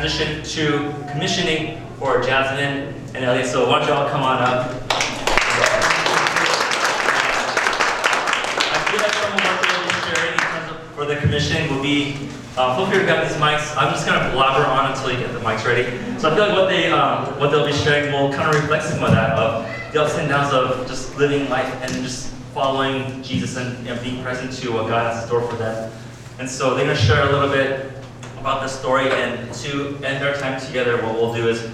transition to commissioning for Jasmine and Elliot. So why don't y'all come on up? I feel like in terms of for the commission will be, hope you've got these mics. I'm just gonna blabber on until you get the mics ready. So I feel like what they, um, what they'll be sharing will kind of reflect some of that of the ups and downs of just living life and just following Jesus and, and being present to what God has in store for them. And so they're gonna share a little bit about the story and to end our time together, what we'll do is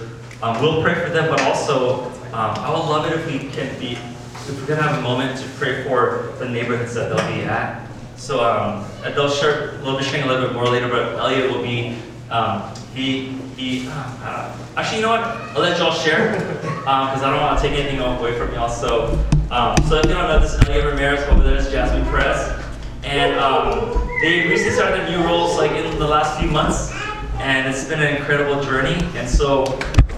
um, we'll pray for them, but also um, I would love it if we can be, if we can have a moment to pray for the neighborhoods that they'll be at. So um, they'll share, we'll be sharing a little bit more later, but Elliot will be, um, he, he, uh, actually, you know what? I'll let y'all share because I don't want to take anything away from y'all. So, um, so if you don't know, this is Elliot Ramirez over there is Jasmine Perez. And um, they recently started new roles like in the last few months, and it's been an incredible journey. And so,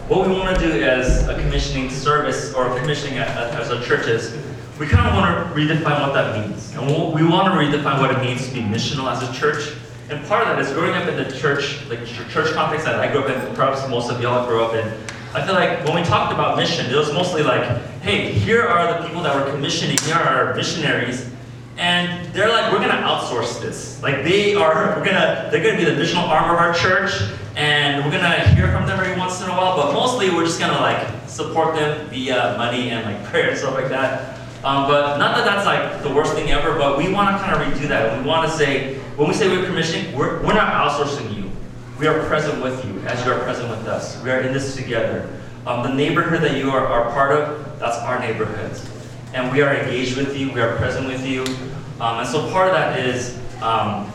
what we want to do as a commissioning service or commissioning as a church is we kind of want to redefine what that means. And we want to redefine what it means to be missional as a church. And part of that is growing up in the church, like church context that I grew up in, perhaps most of y'all grew up in. I feel like when we talked about mission, it was mostly like, hey, here are the people that we're commissioning, here are our missionaries. And they're like, we're gonna outsource this. Like they are, we're gonna, they're gonna be the missional arm of our church, and we're gonna hear from them every once in a while. But mostly, we're just gonna like support them via money and like prayer and stuff like that. Um, but not that that's like the worst thing ever. But we want to kind of redo that. We want to say, when we say we're commissioning, we're we're not outsourcing you. We are present with you as you are present with us. We are in this together. Um, the neighborhood that you are, are part of, that's our neighborhood and we are engaged with you, we are present with you. Um, and so part of that is um,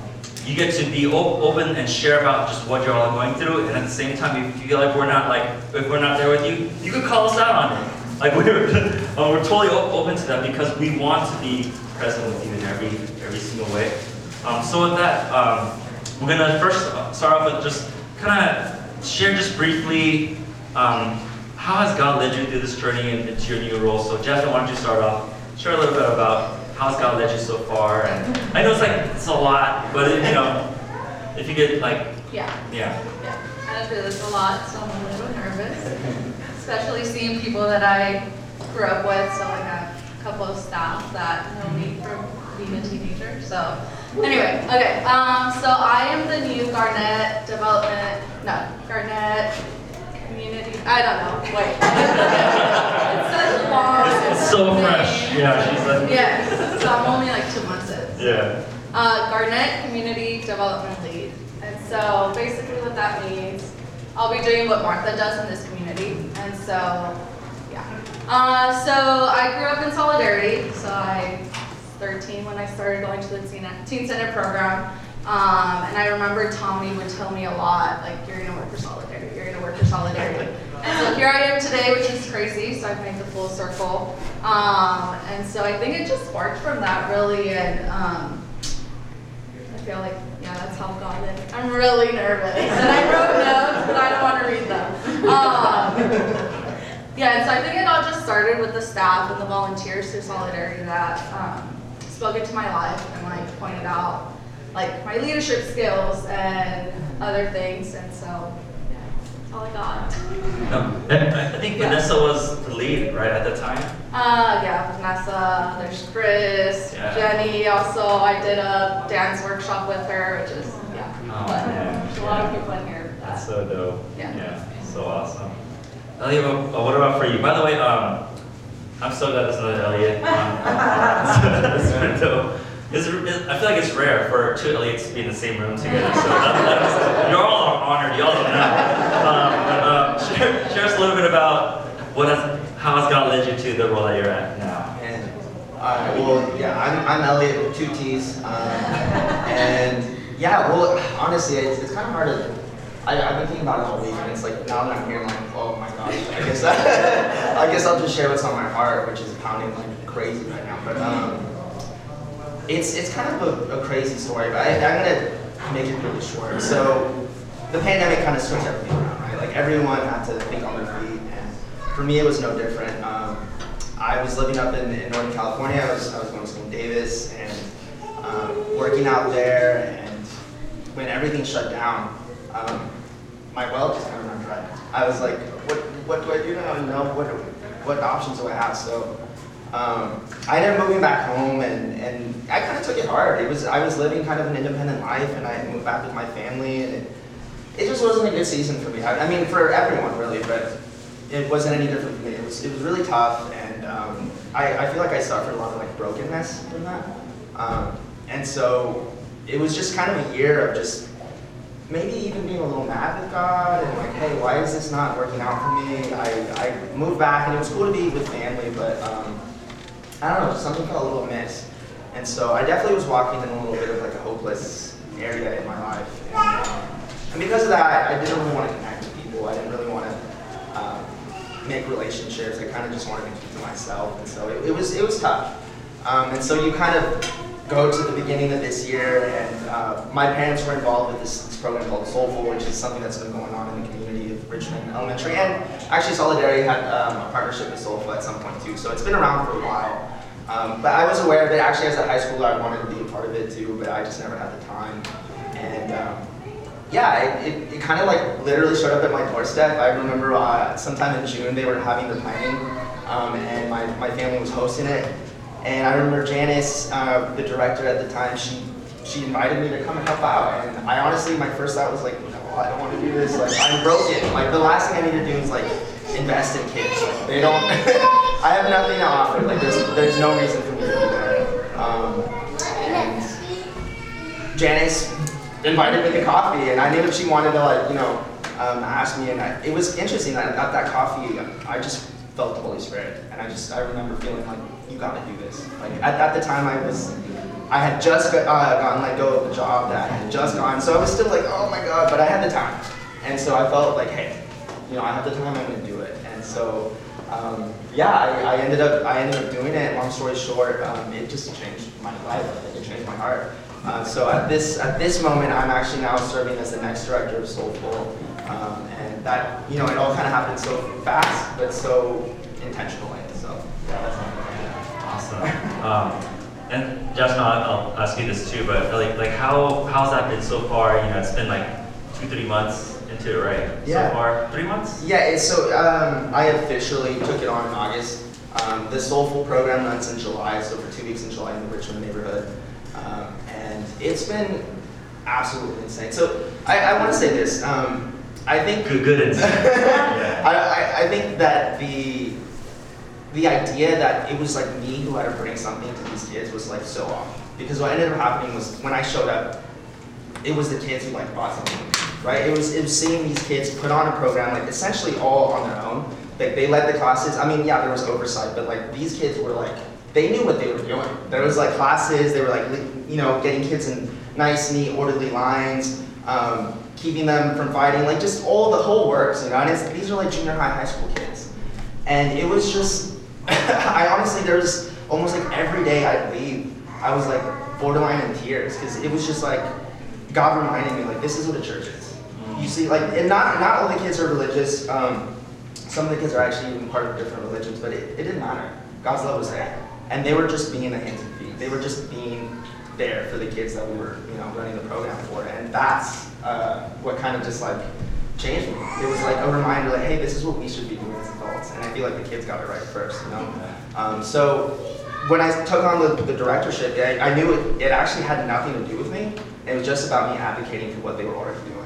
you get to be op- open and share about just what you're all going through, and at the same time, if you feel like we're not like if we're not there with you, you can call us out on it. Like we're uh, we're totally op- open to that because we want to be present with you in every every single way. Um, so with that, um, we're gonna first start off with just kind of share just briefly. Um, how has God led you through this journey and into your new role? So, Jasmine, why don't you start off? Share a little bit about how has God led you so far? And I know it's like it's a lot, but it, you know, if you get like, Yeah, yeah, yeah. I through this a lot, so I'm a little nervous, especially seeing people that I grew up with. So like a couple of staff that know me from being a teenager. So anyway, okay. Um, so I am the new Garnett Development, no, Community. I don't know. Wait. it's such a long. it's, so fresh. Yeah, she's like, Yes. So I'm only like two months in. yeah, Uh, Garnett Community Development Lead. And so basically what that means, I'll be doing what Martha does in this community. And so, yeah. Uh, so I grew up in Solidarity. So I was 13 when I started going to the Teen, teen Center program. Um, and I remember Tommy would tell me a lot, like, you're gonna work for Solidarity, you're gonna work for Solidarity. And so here I am today, which is crazy, so I've made the full circle. Um, and so I think it just sparked from that really, and um, I feel like, yeah, that's how God did. I'm really nervous. And I wrote notes, but I don't want to read them. Um, yeah, and so I think it all just started with the staff and the volunteers through Solidarity that um, spoke into my life and like pointed out like my leadership skills and other things. And so, all I got. no, I I think Yeah. Vanessa was the lead right at the time. Uh, yeah, Vanessa, there's Chris, Yeah. Jenny. Also, I did a dance workshop with her, which is, yeah. Oh. There's a lot of people in here. that- That's so dope. Yeah. Yeah, so awesome. Elliot, what about for you? By the way, um, I'm so glad there's another Elliot. on- That's pretty dope. It's, I feel like it's rare for two Elliots to be in the same room together. So that, that is, you're all honored. Y'all know. Um, but, um, share, share us a little bit about what has, how has God led you to the role that you're at now? And, uh, well, yeah, I'm, I'm Elliot with two T's. Um, and yeah, well, honestly, it's, it's kind of hard to. I, I've been thinking about it all week, and it's like now that I'm here, I'm like, oh my gosh, I guess I guess I'll just share what's on my heart, which is pounding like crazy right now. But um, it's it's kind of a, a crazy story, but I, I'm gonna make it really short. So the pandemic kind of switched everything around, right? Like everyone had to think on their feet, and for me, it was no different. Um, I was living up in, in Northern California. I was I was going to school in Davis and um, working out there, and when everything shut down, um, my well just kind of ran dry. I was like, what, what do I do now? You what, what options do I have? So um, I ended up moving back home, and, and I kind of took it hard. It was I was living kind of an independent life, and I moved back with my family, and it, it just wasn't a good season for me. I, I mean, for everyone really, but it wasn't any different for me. It was it was really tough, and um, I, I feel like I suffered a lot of like brokenness from that. Um, and so it was just kind of a year of just maybe even being a little mad with God and like, hey, why is this not working out for me? I, I moved back and it was cool to be with family, but um, I don't know, something felt a little amiss. And so I definitely was walking in a little bit of like a hopeless area in my life. And, um, and because of that, I didn't really want to connect with people. I didn't really want to um, make relationships. I kind of just wanted to keep to myself. And so it, it was it was tough. Um, and so you kind of go to the beginning of this year, and uh, my parents were involved with this, this, program called Soulful, which is something that's been going on in the community of Richmond Elementary. And actually, Solidarity had um, a partnership with Soulful at some point too, so it's been around for a while. Um, but I was aware of it. Actually, as a high schooler, I wanted to be a part of it too, but I just never had the time. And um, yeah, it, it, it kind of like literally showed up at my doorstep. I remember uh, sometime in June they were having the planning, um, and my, my family was hosting it. And I remember Janice, uh, the director at the time, she she invited me to come and help out. And I honestly, my first thought was like, no, I don't want to do this. Like, I'm broken. Like, the last thing I need to do is like invest in kids. Like, they don't. I have nothing to offer. Like, there's there's no reason for me to be there. Um, Janice invited me to coffee, and I knew that she wanted to like you know um, ask me. And I, it was interesting that at that coffee, I just felt the Holy Spirit, and I just I remember feeling like you got to do this. Like at, at the time, I was I had just uh, gotten let go of the job that I had just gone, so I was still like, oh my god, but I had the time, and so I felt like, hey, you know, I have the time, I'm gonna do it, and so. Um, yeah, I, I, ended up I ended up doing it. Long story short, um, it just changed my life. It changed my heart. Uh, so at this at this moment, I'm actually now serving as the next director of Soulful, um, and that you know it all kind of happened so fast, but so intentionally. So yeah, that's awesome. Um, and Josh, I'll, I'll ask you this too, but like like how how's that been so far? You know, it's been like two three months right? Yeah. So far, three months. Yeah. It's, so um, I officially took it on in August. Um, the Soulful program runs in July, so for two weeks in July in the Richmond neighborhood. Um, and it's been absolutely insane. So I, I want to say this. Um, I think good, good insane. yeah. I, I, I think that the the idea that it was like me who had to bring something to these kids was like so off. Because what ended up happening was when I showed up, it was the kids who like brought something, right? It was it was seeing these kids put on a program like essentially all on their own. Like they led the classes. I mean, yeah, there was oversight, but like these kids were like they knew what they were doing. There was like classes. They were like you know getting kids in nice, neat, orderly lines. Um, keeping them from fighting, like just all the whole works, you know. And these are like junior high, high school kids, and it was just, I honestly, there was almost like every day I'd leave, I was like borderline in tears because it was just like God reminded me like this is what a church is. You see, like, and not not all the kids are religious. Um, some of the kids are actually even part of different religions, but it, it didn't matter. God's love was there, and they were just being the hands and feet. They were just being there for the kids that we were, you know, running the program for. And that's uh, what kind of just like changed me. It was like a reminder, like, hey, this is what we should be doing as adults. And I feel like the kids got it right first, you know. Um, so when I took on the, the directorship, I, I knew it, it actually had nothing to do with me. It was just about me advocating for what they were already doing.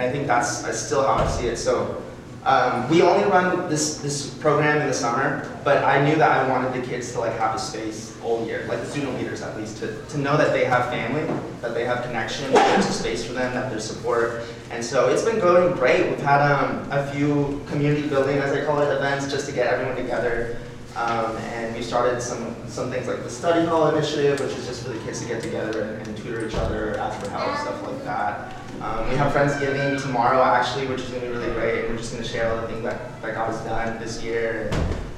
And I think that's, that's still how I see it. So um, we only run this this program in the summer, but I knew that I wanted the kids to like have a space all year, like the student leaders at least, to, to know that they have family, that they have connection, that there's a space for them, that there's support. And so it's been going great. We've had um, a few community building, as I call it, events just to get everyone together. Um, and we started some some things like the study hall initiative, which is just for the kids to get together and, and tutor each other, ask for help, stuff like that. Um, we have Friendsgiving tomorrow, actually, which is going to be really great. And we're just going to share all the things that, that God has done this year.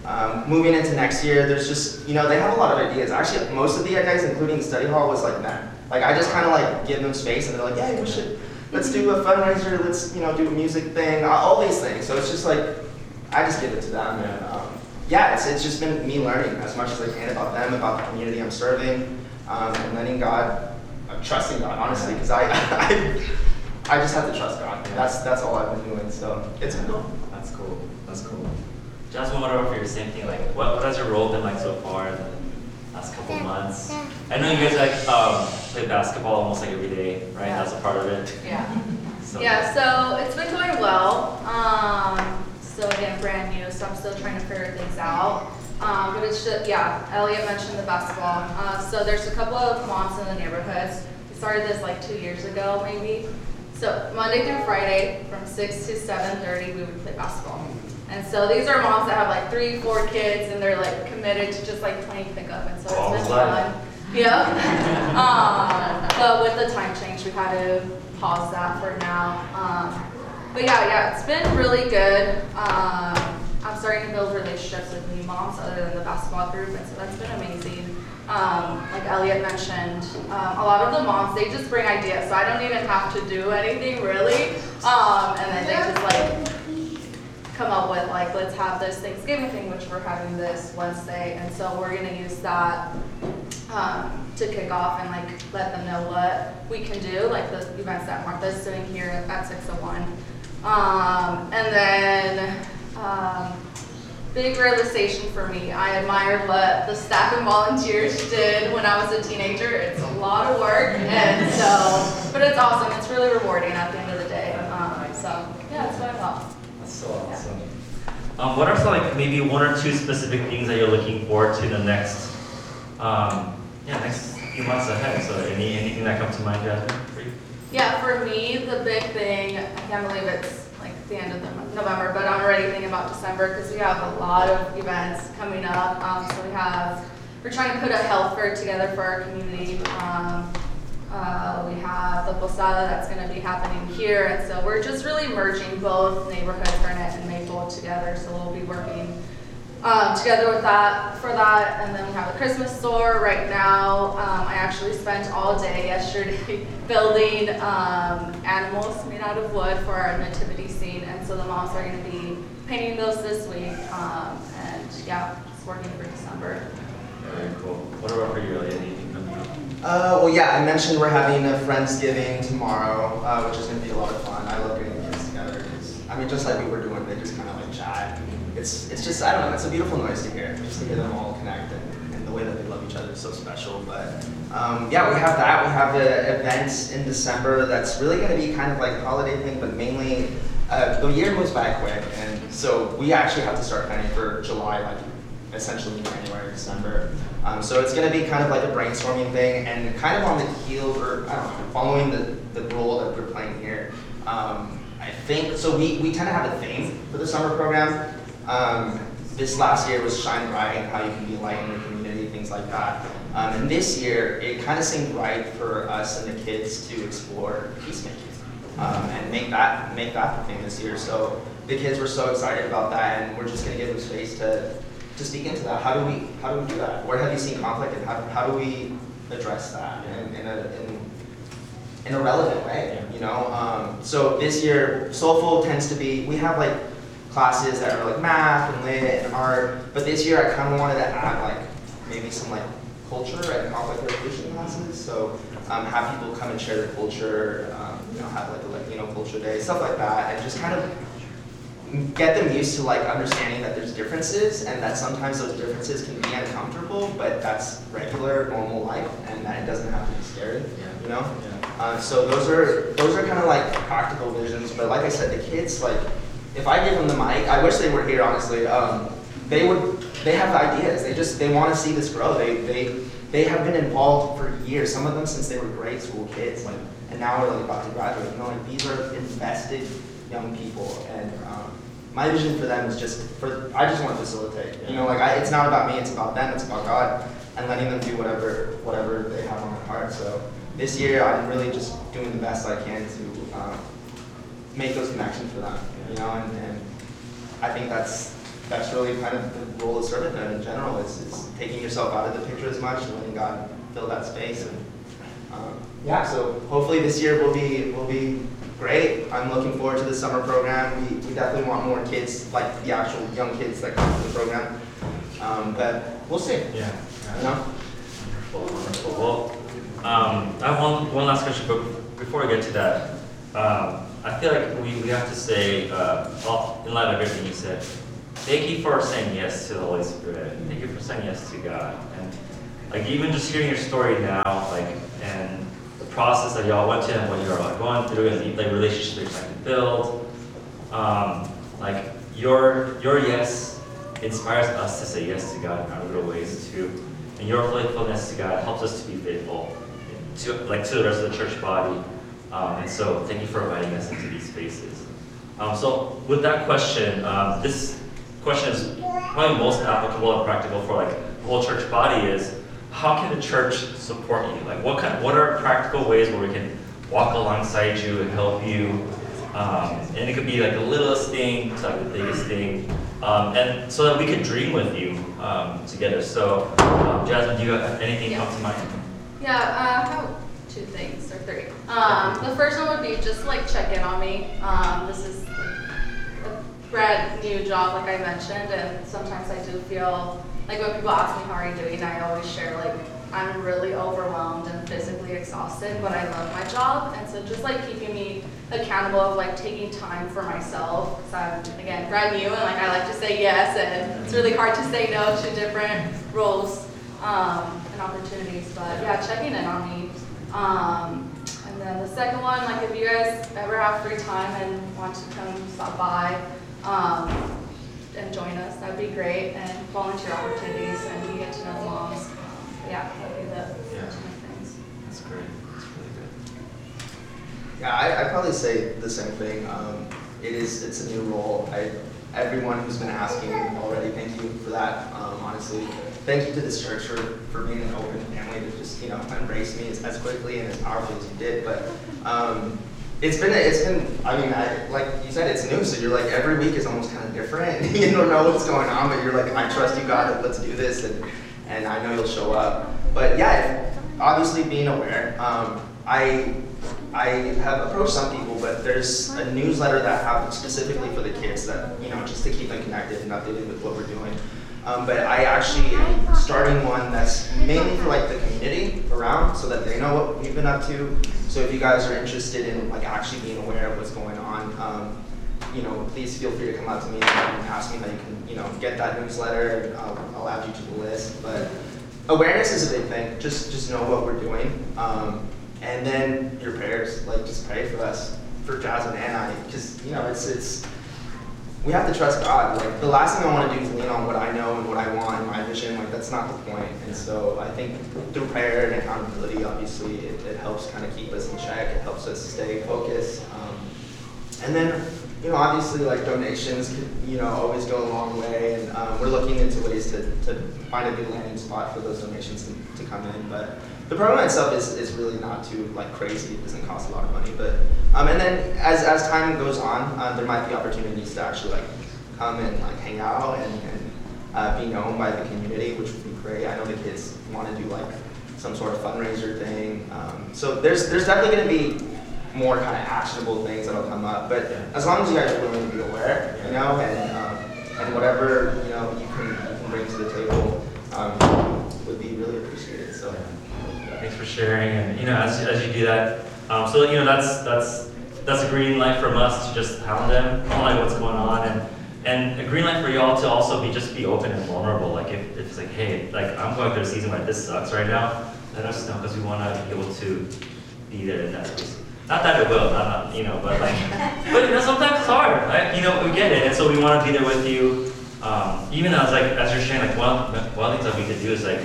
Um, moving into next year, there's just, you know, they have a lot of ideas. Actually, most of the ideas, including study hall, was like them. Like, I just kind of like give them space and they're like, yeah, we should, let's do a fundraiser, let's, you know, do a music thing, all these things. So it's just like, I just give it to them. And um, yeah, it's, it's just been me learning as much as I can about them, about the community I'm serving, um, and letting God, I'm trusting God, honestly, because I, I I just have to trust God. That's that's all I've been doing. So it's been cool. That's cool. That's cool. Jasmine, what about for your same thing? Like, what, what has your role been like so far in the last couple months? I know you guys like um, play basketball almost like every day, right? Yeah. That's a part of it. Yeah. So, Yeah, so it's been going well. Um, so again, brand new, so I'm still trying to figure things out. Um, but it's just, yeah, Elliot mentioned the basketball. Uh, so there's a couple of moms in the neighborhoods. We started this like two years ago, maybe. So Monday through Friday, from six to seven thirty, we would play basketball. And so these are moms that have like three, four kids, and they're like committed to just like playing pickup, and so it's been fun. Yep. um, but with the time change, we had to pause that for now. Um, but yeah, yeah, it's been really good. Um, I'm starting to build relationships with new moms other than the basketball group, and so that's been amazing. Um, like Elliot mentioned, um, a lot of the moms they just bring ideas, so I don't even have to do anything really. Um, and then they just like come up with like, let's have this Thanksgiving thing, which we're having this Wednesday, and so we're gonna use that um, to kick off and like let them know what we can do, like the events that Martha's doing here at 601. Um, and then, um, big realization for me, I admire what the staff and volunteers did when I was a teenager. It's a lot of work, and so, but it's awesome. It's really rewarding at the end of the day. Um, so, yeah, that's what I thought. That's so awesome. Um, what are some like maybe one or two specific things that you're looking forward to the next, um, yeah, next few months ahead? So any anything that comes to mind, Jasmine? for you? Yeah, for me, the big thing, I can't believe it's the end of the November, but I'm already thinking about December because we have a lot of events coming up. Um, so we have, we're trying to put a health fair together for our community. Um, uh, we have the posada that's going to be happening here, and so we're just really merging both neighborhoods, Burnett and Maple, together. So we'll be working um, together with that for that, and then we have a Christmas store right now. Um, I actually spent all day yesterday building um, animals made out of wood for our nativity scene, and so the moms are going to be painting those this week. Um, and yeah, just working for December. Very cool. What about for you, Elliot? Anything coming up? Uh, well, yeah, I mentioned we're having a Friendsgiving tomorrow, uh, which is going to be a lot of fun. I love getting the kids together. I mean, just like we were doing, they just kind of like chat. It's, it's just, I don't know, it's a beautiful noise to hear, just to hear them all connect and, and the way that they love each other is so special. But um, yeah, we have that. We have the events in December that's really going to be kind of like a holiday thing, but mainly uh, the year moves by quick. And so we actually have to start planning for July, like essentially January, December. Um, so it's going to be kind of like a brainstorming thing, and kind of on the heel, or I don't know, following the, the role that we're playing here. Um, I think so. We, we tend to have a theme for the summer program. Um, this last year was shine bright and how you can be a light in the community, things like that. Um, and this year, it kind of seemed right for us and the kids to explore peacemaking um, and make that make that the thing this year. So the kids were so excited about that, and we're just going to give them space to to speak into that. How do we how do we do that? Where have you seen conflict, and how, how do we address that in, in a in, in a relevant way? You know. Um, so this year, soulful tends to be we have like classes that are like math and lit and art, but this year I kind of wanted to add like maybe some like culture and conflict resolution classes. So um, have people come and share their culture, um, you know, have like a Latino culture day, stuff like that, and just kind of get them used to like understanding that there's differences and that sometimes those differences can be uncomfortable, but that's regular, normal life, and that it doesn't have to be scary. You know. Uh, so those are those are kind of like practical visions, but like I said, the kids like if I give them the mic, I wish they were here honestly. Um, they would they have ideas. They just they want to see this grow. They they they have been involved for years. Some of them since they were grade school kids, like, and now we're like about to graduate. You know, like these are invested young people, and um, my vision for them is just for I just want to facilitate. You know, like I, it's not about me. It's about them. It's about God, and letting them do whatever whatever they have on their heart. So this year, I'm really just doing the best I can to um, make those connections for them. You know, and, and I think that's that's really kind of the role of servanthood in general is, is taking yourself out of the picture as much and letting God fill that space. And um, yeah, so hopefully this year will be will be great. I'm looking forward to the summer program. We, we definitely want more kids, like the actual young kids that come to the program. Um, but we'll see. Yeah. You know. Wonderful, wonderful. Well, um, I have one, one last question, but before I get to that, Um, I feel like we, we have to say, uh, in light of everything you said, thank you for saying yes to the Holy Spirit. Thank you for saying yes to God. And like even just hearing your story now, like and the process that y'all went to and what you're like going through and the like relationship that you're trying to build, um, like your your yes inspires us to say yes to God in our little ways too. And your faithfulness to God helps us to be faithful to like to the rest of the church body. Um, and so thank you for inviting us into these spaces. Um, so with that question, um, this question is probably most applicable and practical for like the whole church body is how can the church support you? Like what kind what are practical ways where we can walk alongside you and help you? Um, and it could be like the littlest thing to like the biggest thing. Um, and so that we could dream with you um, together. So um, Jasmine, do you have anything come to mind? Yeah, uh, I have two things. Um, the first one would be just like check in on me. Um, this is a brand new job, like I mentioned, and sometimes I do feel like when people ask me how are you doing, I always share like I'm really overwhelmed and physically exhausted, but I love my job, and so just like keeping me accountable of like taking time for myself, because I'm again brand new and like I like to say yes, and it's really hard to say no to different roles um, and opportunities. But yeah, checking in on me. Um, then the second one, like if you guys ever have free time and want to come stop by um, and join us, that'd be great. And volunteer opportunities and you get to know moms. Yeah, that'd be the Yeah. things. That's great. That's really good. Yeah, I, I'd probably say the same thing. Um, it is, it's a new role. I, everyone who's been asking already, thank you for that. Um, honestly, thank you to this church for, for being an open family to just, you know, embrace me as, as quickly and as powerfully as you did. But um, it's been, it's been, I mean, I, like you said, it's new, so you're like, every week is almost kind of different. you don't know what's going on, but you're like, I trust you, God, let's do this, and, and I know you'll show up. But yeah, obviously being aware, um, I, I have approached some people, but there's a newsletter that I have specifically for the kids that, you know, just to keep them connected and updated with what we're doing. Um, but I actually am starting one that's mainly for like the community around so that they know what we've been up to. So if you guys are interested in like actually being aware of what's going on, um, you know, please feel free to come up to me and ask me how you can, you know, get that newsletter I'll, I'll add you to the list. But awareness is a big thing. Just just know what we're doing. Um, and then your prayers, like just pray for us, for Jasmine and I, because you know it's it's we have to trust God. Like the last thing I want to do is lean on what I know and what I want and my vision. Like that's not the point. And so I think through prayer and accountability, obviously, it, it helps kind of keep us in check. It helps us stay focused. Um, and then, you know, obviously, like donations, could, you know, always go a long way. And um, we're looking into ways to, to find a good landing spot for those donations to, to come in. But the program itself is, is really not too like crazy. It doesn't cost a lot of money. But um, and then as, as time goes on, uh, there might be opportunities to actually like come and like hang out and, and uh, be known by the community, which would be great. I know the kids want to do like some sort of fundraiser thing. Um, so there's there's definitely going to be more kind of actionable things that'll come up. But Yeah. as long as you guys are willing to be aware, you know, and um, and whatever you know you can, you can bring to the table sharing, and you know, as, as you do that, um, so you know, that's that's that's a green light from us to just hound them, out what's going on, and and a green light for y'all to also be just be open and vulnerable. Like if, if it's like, hey, like I'm going through a season where this sucks right now, let us know because we want to be able to be there in that space. Not that it will, not, not you know, but like, but you know, sometimes it's hard, right? You know, we get it, and so we want to be there with you. Um, even as like as you're sharing, like one one of the things that we could do is like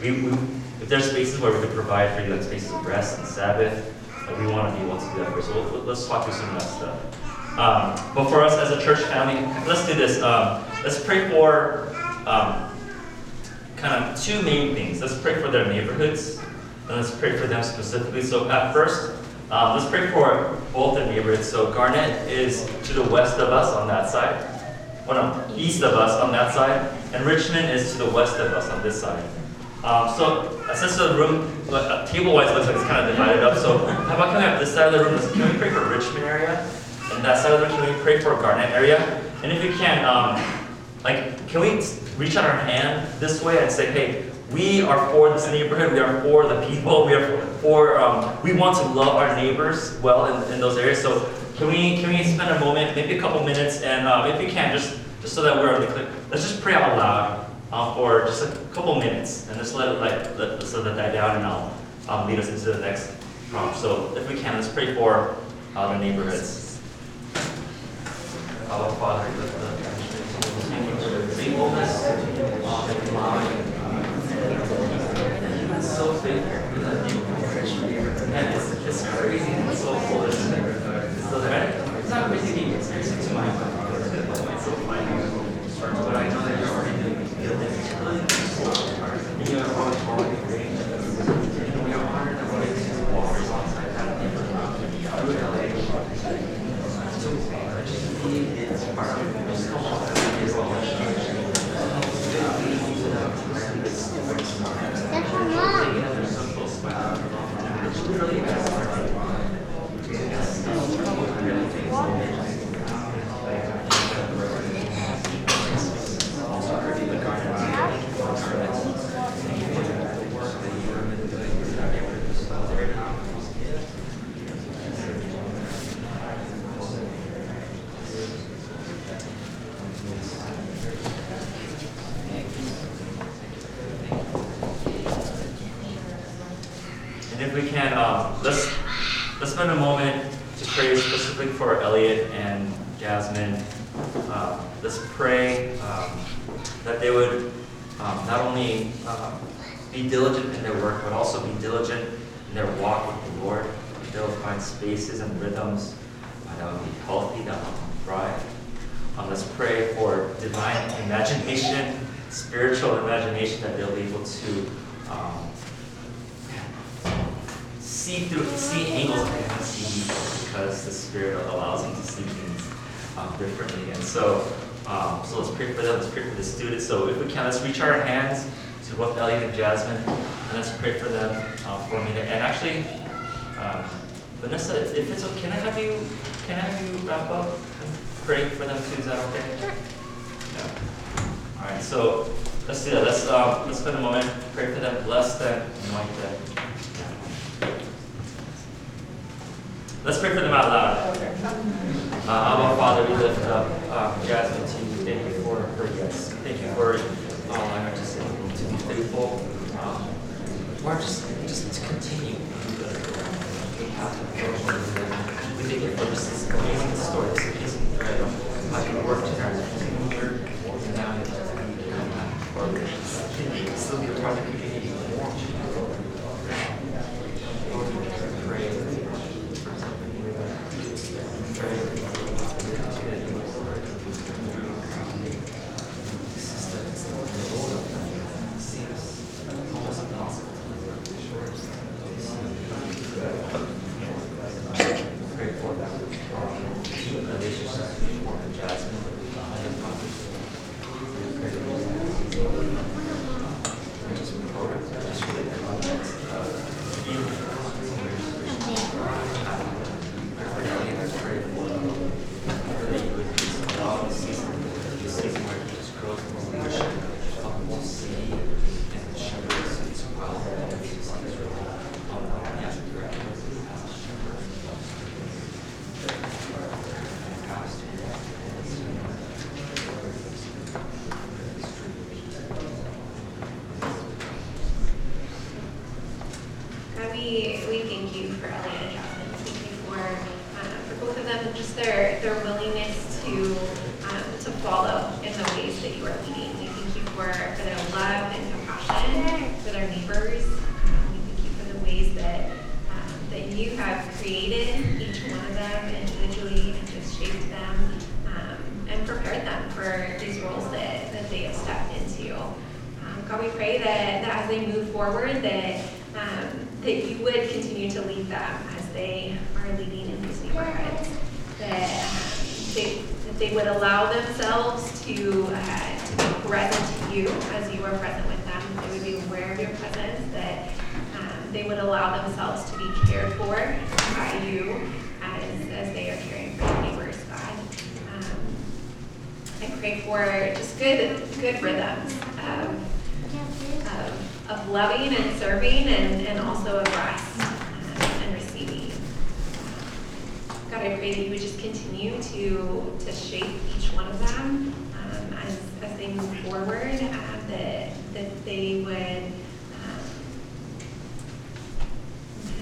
we, we if there's spaces where we could provide for you like spaces of rest and Sabbath, like we want to be able to do that you. So we'll, let's talk through some of that stuff. Um, but for us as a church family, let's do this. Um, let's pray for um, kind of two main things. Let's pray for their neighborhoods, and let's pray for them specifically. So at first, um, let's pray for both the neighborhoods. So Garnett is to the west of us on that side. Well, no, east of us on that side, and Richmond is to the west of us on this side. Um, so, uh, since the room, uh, table-wise, looks like it's kind of divided up, so how about can we have this side of the room, can we pray for Richmond area? And that side of the room, can we pray for Garnett area? And if we can, um, like, can we reach out our hand this way and say, hey, we are for this neighborhood, we are for the people, we are for, um, we want to love our neighbors well in, in those areas. So can we, can we spend a moment, maybe a couple minutes, and um, if we can, just, just so that we're on the clip, let's just pray out loud uh, for just a couple minutes, and just let it like, let, let's that die down, and I'll um, lead us into the next prompt. So if we can, let's pray for uh, the neighborhoods. Our Father, your faithfulness, um, and allowing it's so faithful. Love you. And it's, it's crazy. It's so cool, isn't it? So, it's not crazy. It's crazy to my It's. But I know that you're already doing good things. And you are always already great. And we are honored that we're able to walk alongside that neighborhood. Through LA. So, I just need it's part of it. Just come on. It's all And if we can, um, let's, let's spend a moment to pray specifically for Elliot and Jasmine. Uh, let's pray um, that they would um, not only um, be diligent in their work, but also be diligent in their walk with the Lord. They'll find spaces and rhythms uh, that will be healthy, that will thrive. Um, let's pray for divine imagination, spiritual imagination, that they'll be able to um, see through, see angles they haven't seen before because the Spirit allows them to see things um, differently. And so, um, so let's pray for them. Let's pray for the students. So if we can, let's reach our hands to both Elliot and Jasmine, and let's pray for them uh, for a minute. And actually, um, Vanessa, if if it's okay, can I have you, can I have you wrap up and pray for them too? Is that okay? Sure. Yeah. All right. So let's do that. Let's um, let's spend a moment, pray for them, bless them, anoint them. Let's pray for them out loud. Uh, Abba Father, we lift up uh, Jasmine to you. Thank you for her yes. Thank you for allowing her to, say, to be faithful. Um, Lord, just, just to continue the path of growth. We thank you for just this amazing story, this amazing thread of how you worked in our lives. And now you come back. Lord, still be a part of the community. Present with them. They would be aware of your presence. That um, they would allow themselves to be cared for by you as, as they are caring for their neighbors, God. Um, I pray for just good, good rhythms of, of, of loving and serving and, and also of rest um, and receiving. God, I pray that you would just continue to, to shape each one of them move forward, uh, that, that they would, um,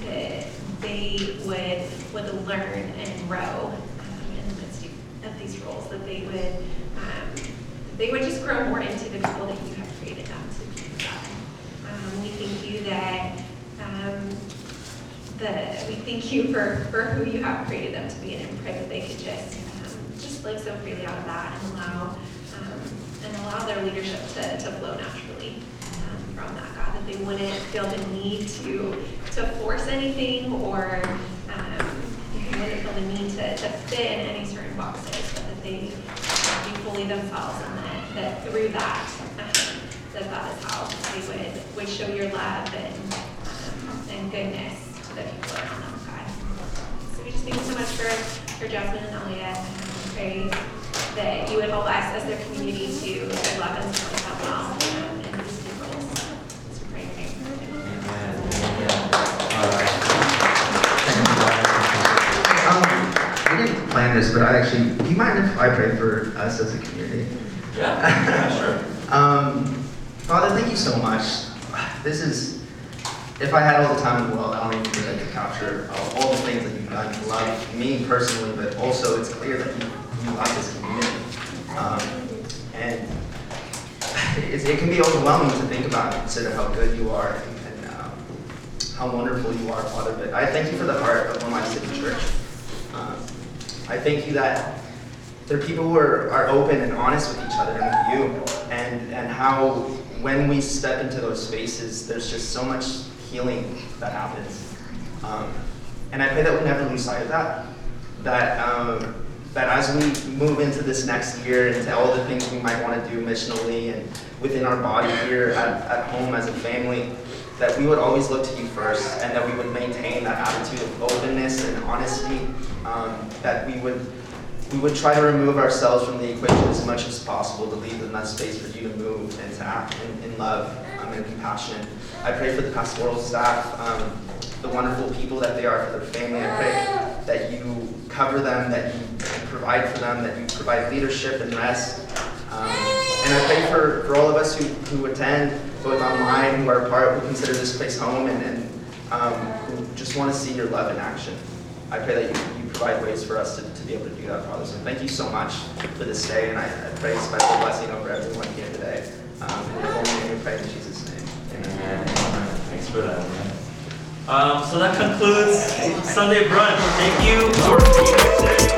that they would, would learn and grow um, in the midst of these roles, that they would, um, they would just grow more into the people that you have created them to be. Um, we thank you that, um, that we thank you for, for who you have created them to be, and pray that they could just, um, just live so freely out of that and allow, um, and allow their leadership to, to flow naturally um, from that, God, that they wouldn't feel the need to, to force anything or, um, they wouldn't feel the need to, to fit in any certain boxes, but that they be fully themselves and that, that through that, um, that that is how they would, would show your love and, um, and goodness to the people around them, God. So we just thank you so much for, for Jasmine and Elliot, and pray that you would help us as their community to to love and support them well um, in these new roles. So we pray in your name. Um, we didn't plan this, but I actually, do you mind if I pray for us as a community? Yeah, yeah, sure. Um, Father, thank you so much. This is, if I had all the time in the world, I don't even think I could capture all, all the things that you've done to love me personally, but also it's clear that you, you love this community. Um, and it, it can be overwhelming to think about and consider how good you are and, and um, how wonderful you are, Father. But I thank you for the heart of Life City Church. Um, I thank you that there are people who are, are open and honest with each other and with you, and, and how when we step into those spaces, there's just so much healing that happens. Um, and I pray that we never lose sight of that. That, um, that as we move into this next year, and into all the things we might want to do missionally and within our body here at, at home as a family, that we would always look to you first, and that we would maintain that attitude of openness and honesty, um, that we would we would try to remove ourselves from the equation as much as possible to leave enough space for you to move and to act in, in love um, and compassion. I pray for the pastoral staff, um, the wonderful people that they are for their family. I pray that you cover them, that you provide for them, that you provide leadership and rest. Um, and I pray for, for all of us who, who attend, both online, who are part, who consider this place home, and, and um, who just want to see your love in action. I pray that you, you provide ways for us to, to be able to do that, Father. So thank you so much for this day, and I, I pray a special blessing over everyone here today. Um, in your name we pray in Jesus' name. Amen. Thanks for that. Um, so that concludes Sunday brunch. Thank you for being here today.